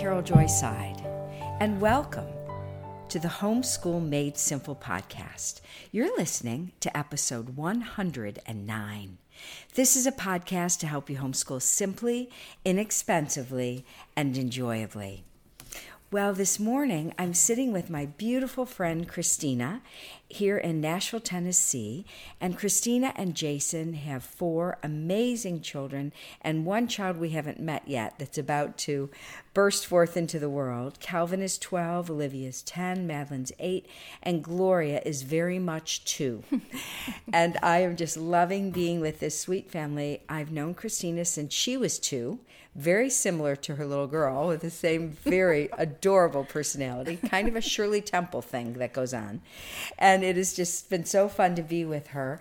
Carol Joy Seid, and welcome to the Homeschool Made Simple podcast. You're listening to episode 109. This is a podcast to help you homeschool simply, inexpensively, and enjoyably. Well, this morning I'm sitting with my beautiful friend Christina here in Nashville, Tennessee. And Christina and Jason have four amazing children and one child we haven't met yet that's about to burst forth into the world. Calvin is 12, Olivia is 10, Madeline's 8, and Gloria is very much 2. and I am just loving being with this sweet family. I've known Christina since she was 2 very similar to her little girl with the same very adorable personality, kind of a Shirley Temple thing that goes on. And it has just been so fun to be with her.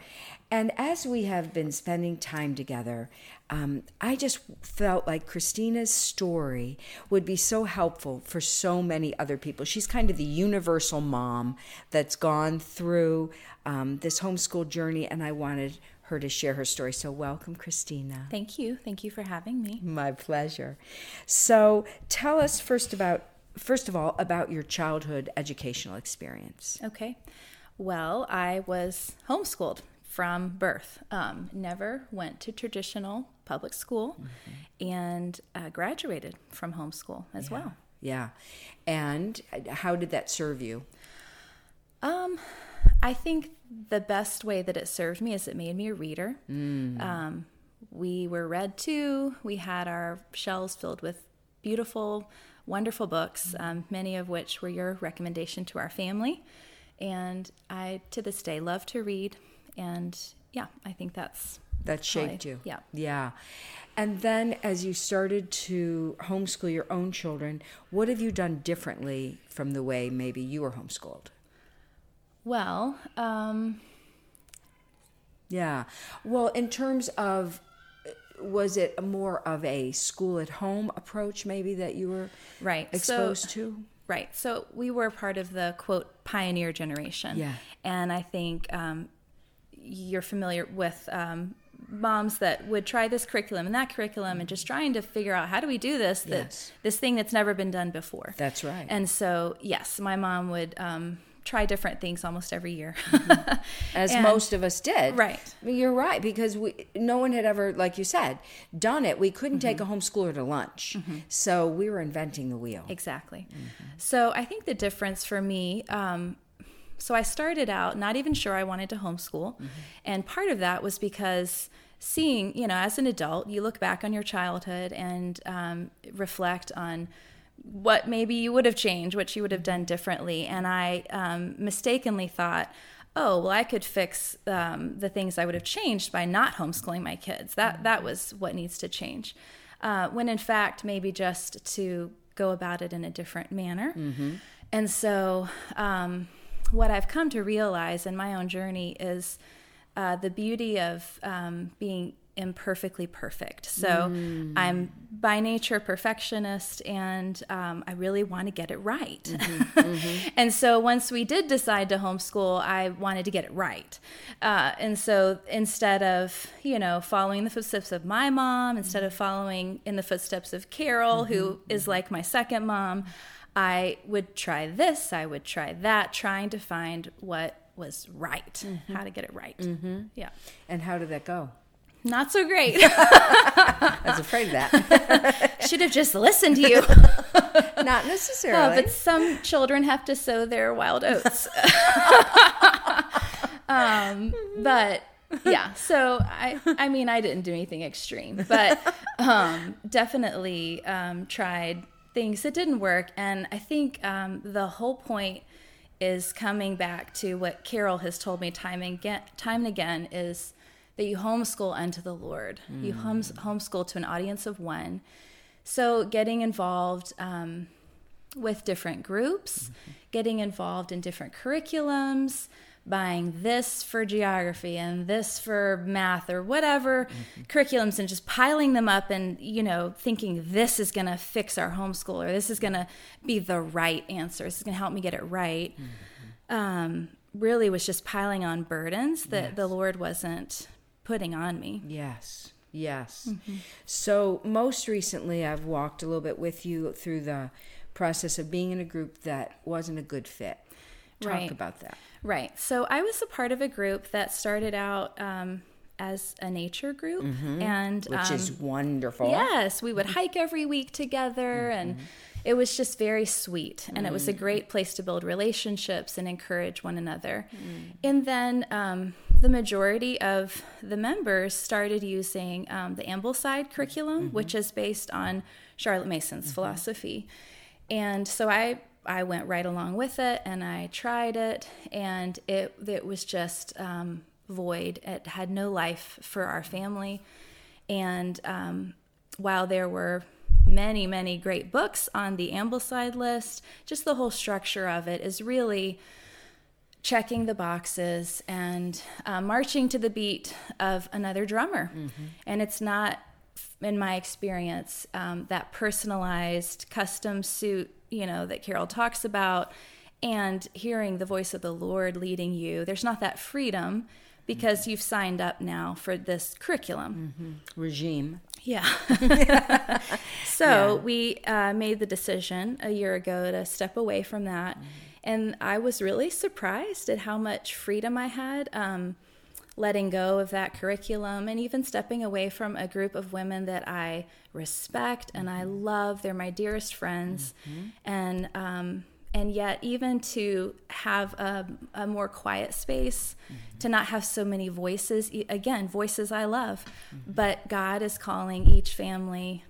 And as we have been spending time together, um, I just felt like Christina's story would be so helpful for so many other people. She's kind of the universal mom that's gone through um, this homeschool journey, and I wanted her to share her story. So, welcome, Christina. Thank you. Thank you for having me. My pleasure. So, tell us first about first of all about your childhood educational experience. Okay. Well, I was homeschooled from birth. Um, never went to traditional public school, mm-hmm. and uh, graduated from homeschool as yeah. well. Yeah. And how did that serve you? Um, I think the best way that it served me is it made me a reader. Mm. Um, we were read to. We had our shelves filled with beautiful, wonderful books, um, many of which were your recommendation to our family. And I, to this day, love to read. And yeah, I think that's that shaped I, you. Yeah. Yeah. And then as you started to homeschool your own children, what have you done differently from the way maybe you were homeschooled? Well, um, yeah. Well, in terms of was it more of a school at home approach maybe that you were right exposed so, to? Right. So we were part of the quote pioneer generation. Yeah. And I think um, you're familiar with um, moms that would try this curriculum and that curriculum and just trying to figure out how do we do this that yes. this thing that's never been done before. That's right. And so yes, my mom would um, try different things almost every year. mm-hmm. As and, most of us did. Right. You're right, because we no one had ever, like you said, done it. We couldn't mm-hmm. take a homeschooler to lunch. Mm-hmm. So we were inventing the wheel. Exactly. Mm-hmm. So I think the difference for me, um, so I started out not even sure I wanted to homeschool. Mm-hmm. And part of that was because seeing, you know, as an adult, you look back on your childhood and um, reflect on what maybe you would have changed, what you would have done differently. And I um, mistakenly thought, oh, well, I could fix um, the things I would have changed by not homeschooling my kids. That that was what needs to change. Uh, when in fact, maybe just to go about it in a different manner. Mm-hmm. And so, um, what I've come to realize in my own journey is uh, the beauty of um, being imperfectly perfect. So mm. I'm by nature perfectionist and um, I really want to get it right. Mm-hmm, mm-hmm. and so once we did decide to homeschool, I wanted to get it right. Uh, and so instead of, you know, following the footsteps of my mom, instead of following in the footsteps of Carol, mm-hmm, who is mm-hmm. like my second mom, I would try this, I would try that, trying to find what was right, mm-hmm. how to get it right. Mm-hmm. Yeah. And how did that go? Not so great. I was afraid of that. Should have just listened to you. Not necessarily. Uh, but some children have to sow their wild oats. um, but yeah, so I, I mean, I didn't do anything extreme, but um, definitely um, tried things that didn't work. And I think um, the whole point is coming back to what Carol has told me time and again, time and again is that you homeschool unto the Lord. Mm. You homes, homeschool to an audience of one. So getting involved um, with different groups, mm-hmm. getting involved in different curriculums, buying this for geography and this for math or whatever mm-hmm. curriculums and just piling them up and you know thinking this is going to fix our homeschool or this is going to be the right answer this is going to help me get it right mm-hmm. um, really was just piling on burdens that yes. the lord wasn't putting on me. Yes. Yes. Mm-hmm. So, most recently, I've walked a little bit with you through the process of being in a group that wasn't a good fit. Talk right. about that. Right. So, I was a part of a group that started out um, as a nature group, mm-hmm. and which um, is wonderful. Yes, we would hike every week together, mm-hmm. and it was just very sweet and it was a mm. great place to build relationships and encourage one another mm. and then um, the majority of the members started using um, the ambleside curriculum mm-hmm. which is based on charlotte mason's mm-hmm. philosophy and so i i went right along with it and i tried it and it it was just um, void it had no life for our family and um, while there were many, many great books on the Ambleside list. Just the whole structure of it is really checking the boxes and uh, marching to the beat of another drummer. Mm-hmm. And it's not, in my experience, um, that personalized custom suit, you know, that Carol talks about, and hearing the voice of the Lord leading you. There's not that freedom because mm-hmm. you've signed up now for this curriculum mm-hmm. regime. Yeah. so yeah. we uh, made the decision a year ago to step away from that. Mm-hmm. And I was really surprised at how much freedom I had um, letting go of that curriculum and even stepping away from a group of women that I respect and I mm-hmm. love. They're my dearest friends. Mm-hmm. And, um, and yet even to have a, a more quiet space mm-hmm. to not have so many voices again voices i love mm-hmm. but god is calling each family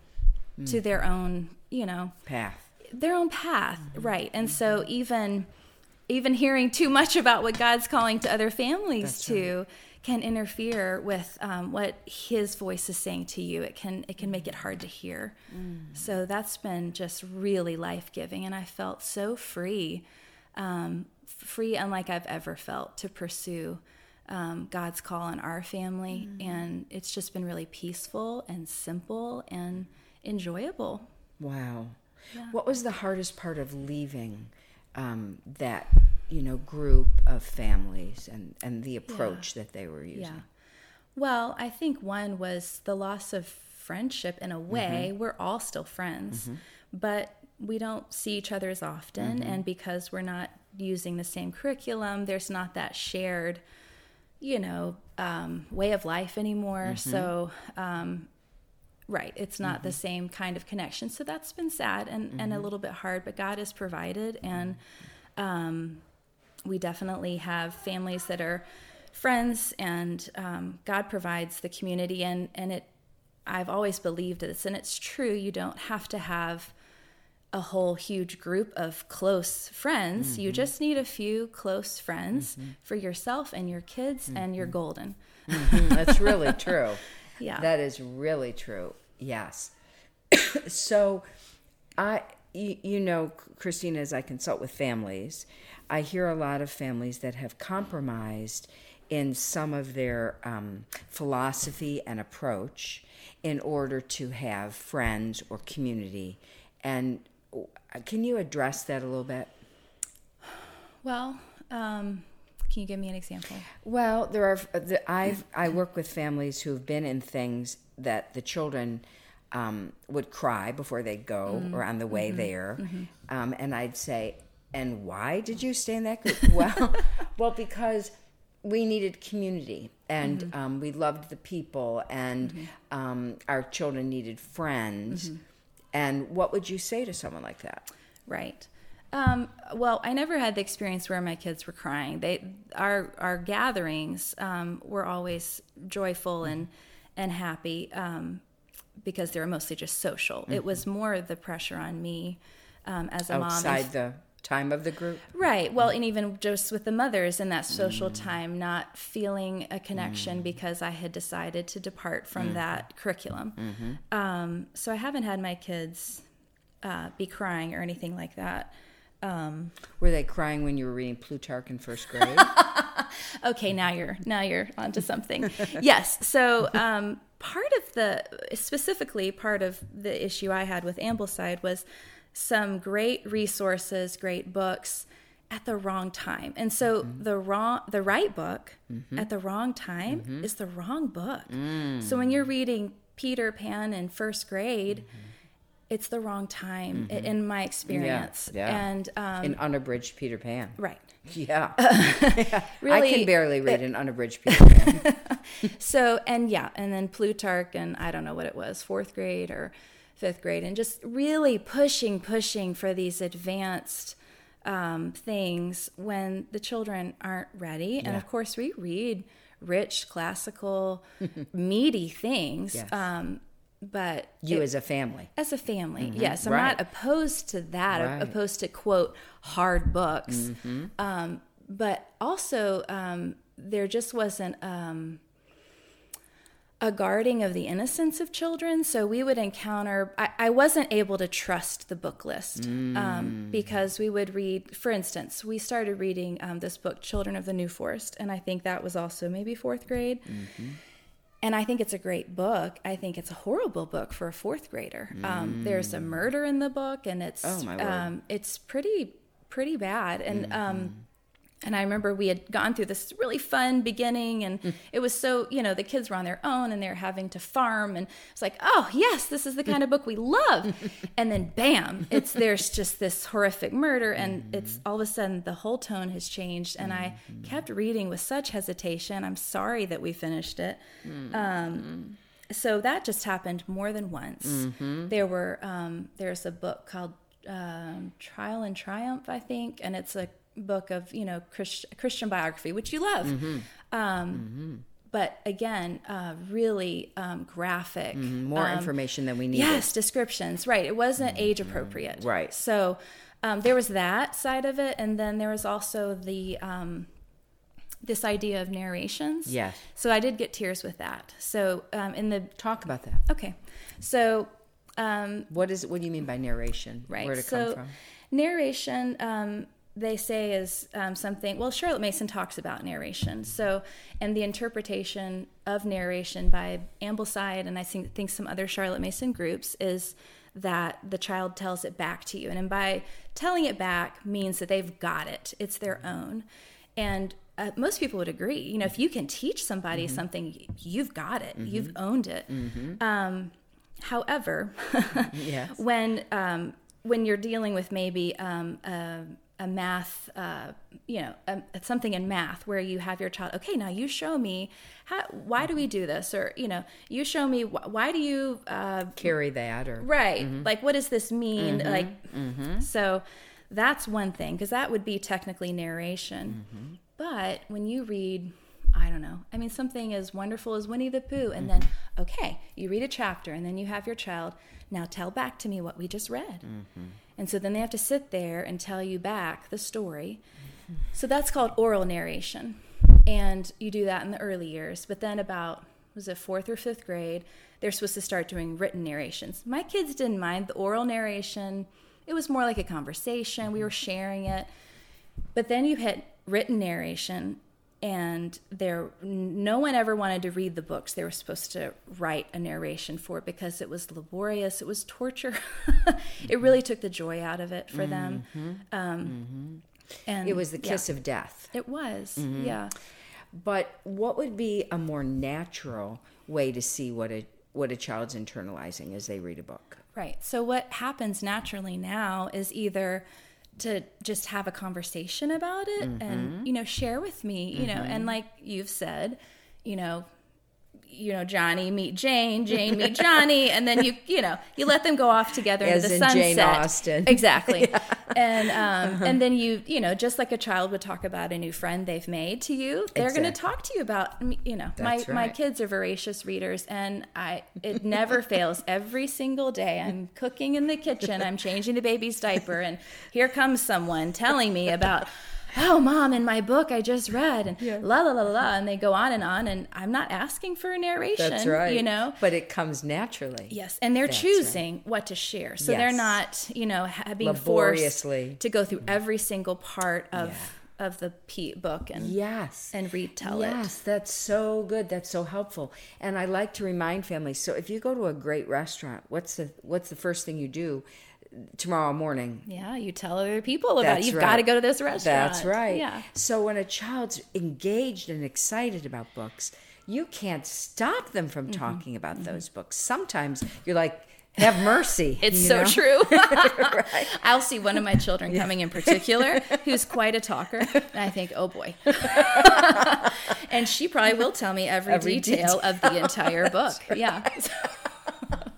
mm-hmm. to their own you know path their own path mm-hmm. right and so mm-hmm. even even hearing too much about what god's calling to other families That's to right can interfere with um, what his voice is saying to you. It can it can make it hard to hear. Mm. So that's been just really life giving, and I felt so free, um, free unlike I've ever felt to pursue. Um, God's call on our family, mm. and it's just been really peaceful and simple and enjoyable. Wow. Yeah. What was the hardest part of leaving um, that you know group of families and and the approach yeah. that they were using yeah well i think one was the loss of friendship in a way mm-hmm. we're all still friends mm-hmm. but we don't see each other as often mm-hmm. and because we're not using the same curriculum there's not that shared you know um, way of life anymore mm-hmm. so um, right it's not the mm-hmm. same kind of connection so that's been sad and, and a mm-hmm. little bit hard but god has provided and um, we definitely have families that are friends, and um, God provides the community, and and it. I've always believed this, and it's true. You don't have to have a whole huge group of close friends. Mm-hmm. You just need a few close friends mm-hmm. for yourself and your kids, mm-hmm. and you're golden. Mm-hmm. That's really true. Yeah, that is really true. Yes. so, I, you, know, Christina, as I consult with families, I hear a lot of families that have compromised in some of their um, philosophy and approach in order to have friends or community. And can you address that a little bit? Well, um, can you give me an example? Well, there are. I've I work with families who've been in things that the children um, would cry before they go mm-hmm. or on the way mm-hmm. there, mm-hmm. Um, and I'd say, and why did you stay in that group? well, well, because we needed community and mm-hmm. um, we loved the people and mm-hmm. um, our children needed friends. Mm-hmm. And what would you say to someone like that? Right. Um, well, I never had the experience where my kids were crying. They, our our gatherings um, were always joyful and and happy um, because they were mostly just social. It was more the pressure on me um, as a Outside mom. Outside the time of the group right well and even just with the mothers in that social mm. time not feeling a connection mm. because i had decided to depart from mm. that curriculum mm-hmm. um, so i haven't had my kids uh, be crying or anything like that um, were they crying when you were reading plutarch in first grade okay now you're now you're onto something yes so um, part of the specifically part of the issue i had with ambleside was some great resources, great books, at the wrong time. And so Mm-hmm. the wrong the right book at the wrong time Mm-hmm. is the wrong book. Mm. So when you're reading Peter Pan in first grade, it's the wrong time i- in my experience. Mm-hmm. yeah. And um, An unabridged Peter Pan. right. Yeah. I Really, can barely read an unabridged Peter Pan. So, and yeah, and then Plutarch, and I don't know what it was, fourth grade or fifth grade, and just really pushing, pushing for these advanced um, things when the children aren't ready. And of course, we read rich, classical, meaty things. Yes. Um, but You it- as a family. as a family, yes, I'm Right. not opposed to that, Right. opposed to quote hard books, Mm-hmm. um, but also um, there just wasn't um, a guarding of the innocence of children. So we would encounter. I, I wasn't able to trust the book list Mm. um, because we would read. For instance, we started reading um, this book, Children of the New Forest, and I think that was also maybe fourth grade. Mm-hmm. And I think it's a great book. I think it's a horrible book for a fourth grader. Um, there's a murder in the book, and it's Mm. Oh. Mm-hmm. um, it's pretty pretty bad. And um, and I remember we had gone through this really fun beginning, and Mm. it was so you know the kids were on their own and they're having to farm, and it's like oh yes, this is the kind of book we love. and then bam, it's there's just this horrific murder, and Mm-hmm. it's all of a sudden the whole tone has changed, and I kept reading with such hesitation. I'm sorry that we finished it. Mm-hmm. Um, so that just happened more than once. Mm-hmm. There were um, there's a book called um, Trial and Triumph, I think, and it's a book of you know Christ- Christian biography, which you love. Mm-hmm. Um, But again, uh, really um, graphic. More um, information than we needed. Yes, descriptions. Right. It wasn't age appropriate. Mm-hmm. Right. So um, there was that side of it, and then there was also the um, this idea of narrations. Yes. So I did get tears with that. So um, in the Talk about that. okay, so um, What is? What do you mean by narration? right. Where did it so come from? narration, um, they say is um, something. Well, Charlotte Mason talks about narration. So and the interpretation of narration by Ambleside and I think, think some other Charlotte Mason groups is that the child tells it back to you, and, and by telling it back means that they've got it. It's their own, and uh, most people would agree. You know, if you can teach somebody Mm-hmm. something, you've got it. You've owned it. Um, however, Yes. when um, when you're dealing with maybe um, a, a math, uh, you know, a, something in math where you have your child, okay, now you show me how, why do we do this, or you know, you show me wh- why do you uh, Carry that or right, mm-hmm. like what does this mean, mm-hmm. like mm-hmm. so. That's one thing because that would be technically narration. But when you read, I don't know, I mean, something as wonderful as Winnie the Pooh, and then, okay, you read a chapter, and then you have your child, now tell back to me what we just read. And so then they have to sit there and tell you back the story. So that's called oral narration. And you do that in the early years. But then about, was it fourth or fifth grade, they're supposed to start doing written narrations. My kids didn't mind the oral narration, it was more like a conversation. We were sharing it. But then you hit written narration, and there no one ever wanted to read the books they were supposed to write a narration for because it was laborious, it was torture. it really took the joy out of it for them. Um, And it was the yeah, kiss of death. It was, Mm-hmm. yeah. But what would be a more natural way to see what a what a child's internalizing as they read a book? Right. So what happens naturally now is either to just have a conversation about it and mm-hmm. you know share with me, you know, and mm-hmm. like you've said, you know, you know Johnny meet Jane, Jane meet Johnny, and then you you know you let them go off together As into the in sunset. Jane Austen. exactly. And um, and then you you know just like a child would talk about a new friend they've made to you, they're going to talk to you about you know That's my my kids are voracious readers, and I it never fails. Every single day, I'm cooking in the kitchen, I'm changing the baby's diaper, and here comes someone telling me about. Oh, mom, in my book I just read, and la la la la, la," and they go on and on, and I'm not asking for a narration. That's right. You know, but it comes naturally. Yes, and they're That's choosing what to share, so they're not, you know, being Laboriously. forced to go through every single part of of the P book and Yes. and retell tell it. Yes, that's so good. That's so helpful. And I like to remind families. So if you go to a great restaurant, what's the what's the first thing you do? Tomorrow morning. Yeah, you tell other people about That's it. You've right. got to go to this restaurant. That's right. Yeah. So when a child's engaged and excited about books, you can't stop them from Mm-hmm. talking about those books. Sometimes you're like, have mercy. It's so know? true. I'll see one of my children coming in particular who's quite a talker, and I think, oh boy. and she probably will tell me every, Every detail, of the entire book. Yeah.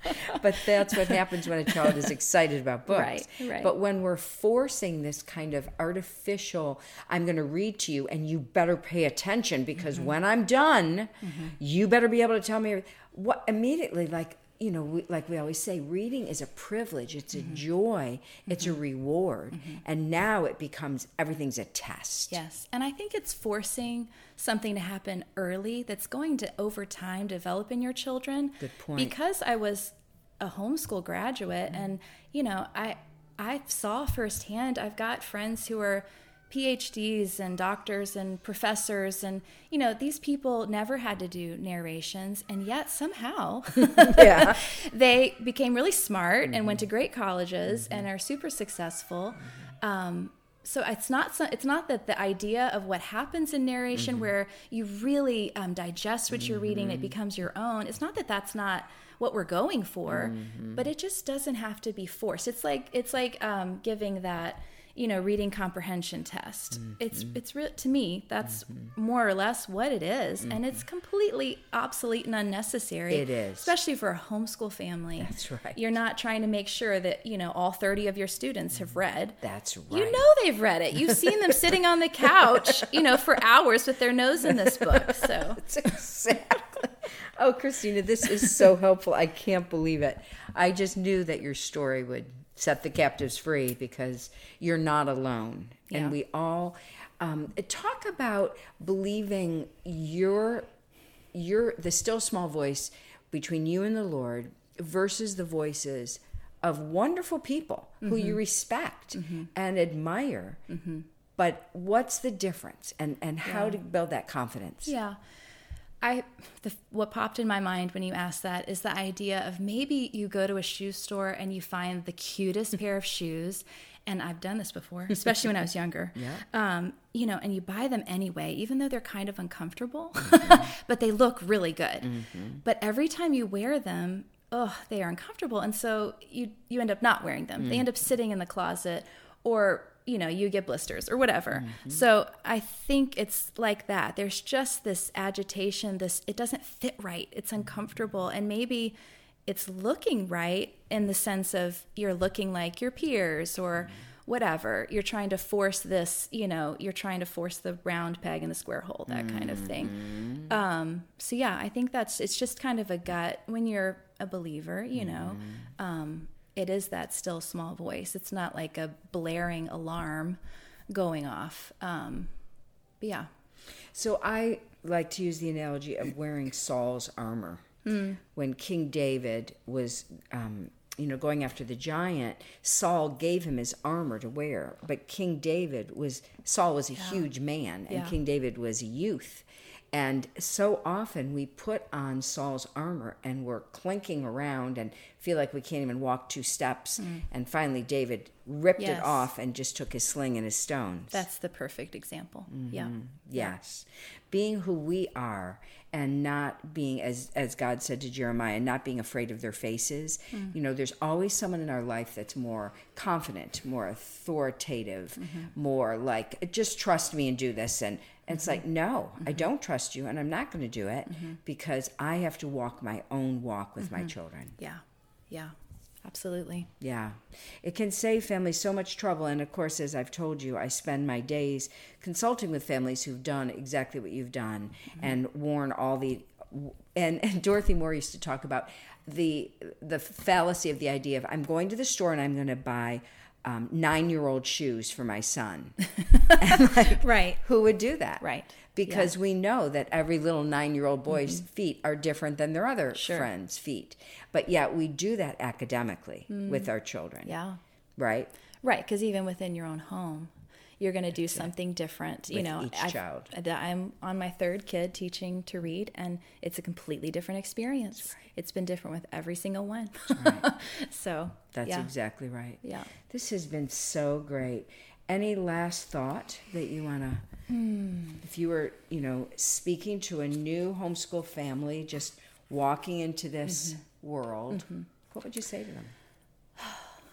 but that's what happens when a child is excited about books. Right, right. But when we're forcing this kind of artificial, I'm going to read to you and you better pay attention because Mm-hmm. when I'm done, you better be able to tell me what immediately like you know, we, like we always say, reading is a privilege. It's Mm-hmm. a joy. It's a mm-hmm. reward. Mm-hmm. And now it becomes everything's a test. Yes. And I think it's forcing something to happen early that's going to, over time, develop in your children. Good point. Because I was a homeschool graduate mm-hmm. and, you know, I, I saw firsthand, I've got friends who are PhDs and doctors and professors, and, you know, these people never had to do narrations, and yet somehow Yeah. they became really smart and went to great colleges and are super successful. Um, so it's not so, it's not that the idea of what happens in narration where you really um, digest what you're reading it becomes your own it's not that that's not what we're going for but it just doesn't have to be forced. It's like it's like um, giving that you know reading comprehension test mm-hmm. it's it's re- to me that's mm-hmm. more or less what it is, and it's mm-hmm. completely obsolete and unnecessary It is. especially for a homeschool family That's right. you're not trying to make sure that you know all 30 of your students have read That's right. you know they've read it you've seen them sitting on the couch you know for hours with their nose in this book so That's exactly. Oh, Christina, this is so helpful. I can't believe it. I just knew that your story would set the captives free because you're not alone. Yeah. And we all um, talk about believing your your the still small voice between you and the Lord versus the voices of wonderful people who you mm-hmm. respect mm-hmm. and admire. Mm-hmm. But what's the difference and, and how to build that confidence? Yeah. I the, what popped in my mind when you asked that is the idea of maybe you go to a shoe store and you find the cutest pair of shoes and I've done this before, especially when I was younger. Yeah. Um, you know, and you buy them anyway, even though they're kind of uncomfortable, Mm-hmm. but they look really good. But every time you wear them, oh, they are uncomfortable, and so you you end up not wearing them. They end up sitting in the closet, or you know, you get blisters or whatever. Mm-hmm. So I think it's like that. There's just this agitation. This it doesn't fit right. It's mm-hmm. uncomfortable, and maybe it's looking right in the sense of you're looking like your peers or mm-hmm. whatever you're trying to force this you know you're trying to force the round peg in the square hole that kind of thing um so yeah i think that's it's just kind of a gut when you're a believer you know um it is that still small voice it's not like a blaring alarm going off um but yeah So I like to use the analogy of wearing Saul's armor. When King David was, um, you know, going after the giant, Saul gave him his armor to wear. But King David was Saul was a huge man, and Yeah. King David was a youth. And so often we put on Saul's armor and we're clinking around and feel like we can't even walk two steps. Mm. And finally, David ripped Yes. it off and just took his sling and his stones. that's the perfect example mm-hmm. yeah Yes. Being who we are and not being as as God said to Jeremiah, not being afraid of their faces. Mm. You know, there's always someone in our life that's more confident, more authoritative, mm-hmm. more like just trust me and do this and, and it's like, no, I mm-hmm. don't trust you and I'm not going to do it mm-hmm. because I have to walk my own walk with my mm-hmm. children. yeah yeah absolutely Yeah. It can save families so much trouble. And of course, as I've told you, I spend my days consulting with families who've done exactly what you've done and worn all the. And, and Dorothy Moore used to talk about the the fallacy of the idea of I'm going to the store and I'm going to buy um, nine year old shoes for my son. like, right who would do that? Right. Because we know that every little nine year old boy's feet are different than their other Sure. friends' feet. But yet we do that academically with our children. yeah Right? Right, because even within your own home, you're going to do something different. you know, each I've- child. I'm on my third kid teaching to read, and it's a completely different experience. It's been different with every single one. so That's yeah. exactly right. Yeah. This has been so great. Any last thought that you want to, Hmm. if you were, you know, speaking to a new homeschool family, just walking into this Mm-hmm. world, what would you say to them?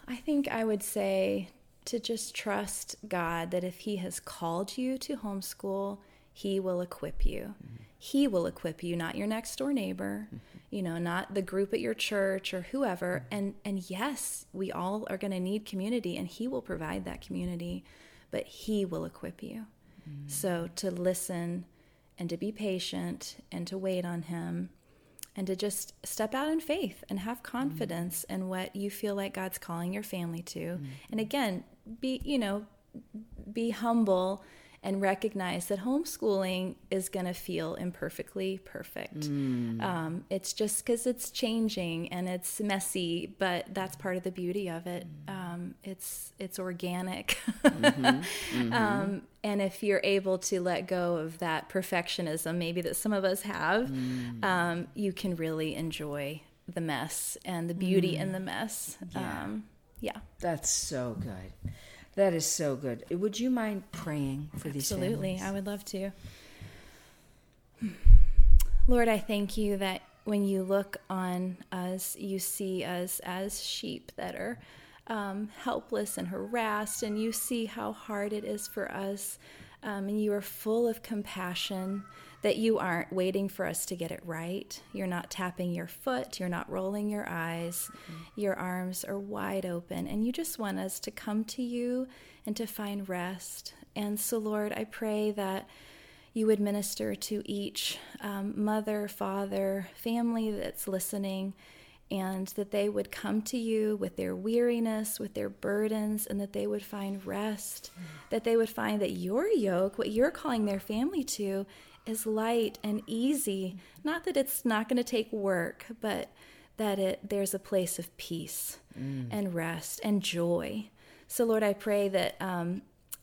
I think I would say to just trust God that if He has called you to homeschool, He will equip you. He will equip you, not your next door neighbor, you know, not the group at your church or whoever. Mm-hmm. And and yes, we all are going to need community, and He will provide that community, but He will equip you. Mm. So to listen and to be patient and to wait on Him and to just step out in faith and have mm. confidence in what you feel like God's calling your family to. Mm. And again, be, you know, be humble and recognize that homeschooling is going to feel imperfectly perfect. Um, it's just because it's changing and it's messy, but that's part of the beauty of it. Um, it's it's organic, um, and if you're able to let go of that perfectionism, maybe that some of us have, um, you can really enjoy the mess and the beauty in the mess. Yeah. Um, yeah. That's so good. That is so good. Would you mind praying for these Absolutely. families? I would love to. Lord, I thank you that when you look on us, you see us as sheep that are um, helpless and harassed, and you see how hard it is for us. Um, and you are full of compassion that you aren't waiting for us to get it right. You're not tapping your foot, you're not rolling your eyes. Your arms are wide open, and you just want us to come to you and to find rest. And so, Lord, I pray that you would minister to each um, mother, father, family that's listening, and that they would come to you with their weariness, with their burdens, and that they would find rest. That they would find that your yoke, what you're calling their family to, is light and easy. Not that it's not going to take work, but that it there's a place of peace and rest and joy. So, Lord, I pray that um,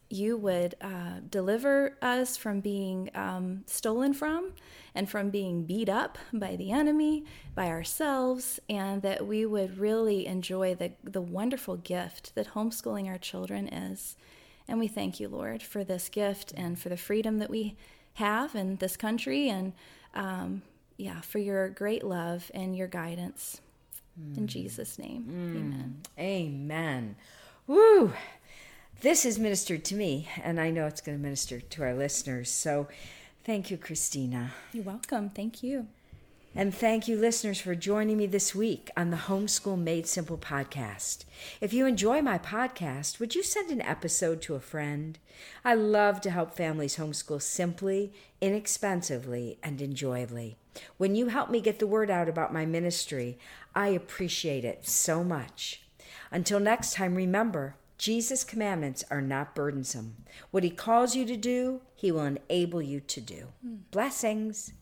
you would uh, deliver us from being um, stolen from and from being beat up by the enemy, by ourselves, and that we would really enjoy the, the wonderful gift that homeschooling our children is. And we thank you, Lord, for this gift and for the freedom that we have in this country and, um, yeah, for your great love and your guidance. In Jesus' name, amen. Amen. Woo! This has ministered to me, and I know it's going to minister to our listeners. So thank you, Christina. You're welcome. Thank you. And thank you, listeners, for joining me this week on the Homeschool Made Simple podcast. If you enjoy my podcast, would you send an episode to a friend? I love to help families homeschool simply, inexpensively, and enjoyably. When you help me get the word out about my ministry, I appreciate it so much. Until next time, remember, Jesus' commandments are not burdensome. What he calls you to do, he will enable you to do. Hmm. Blessings.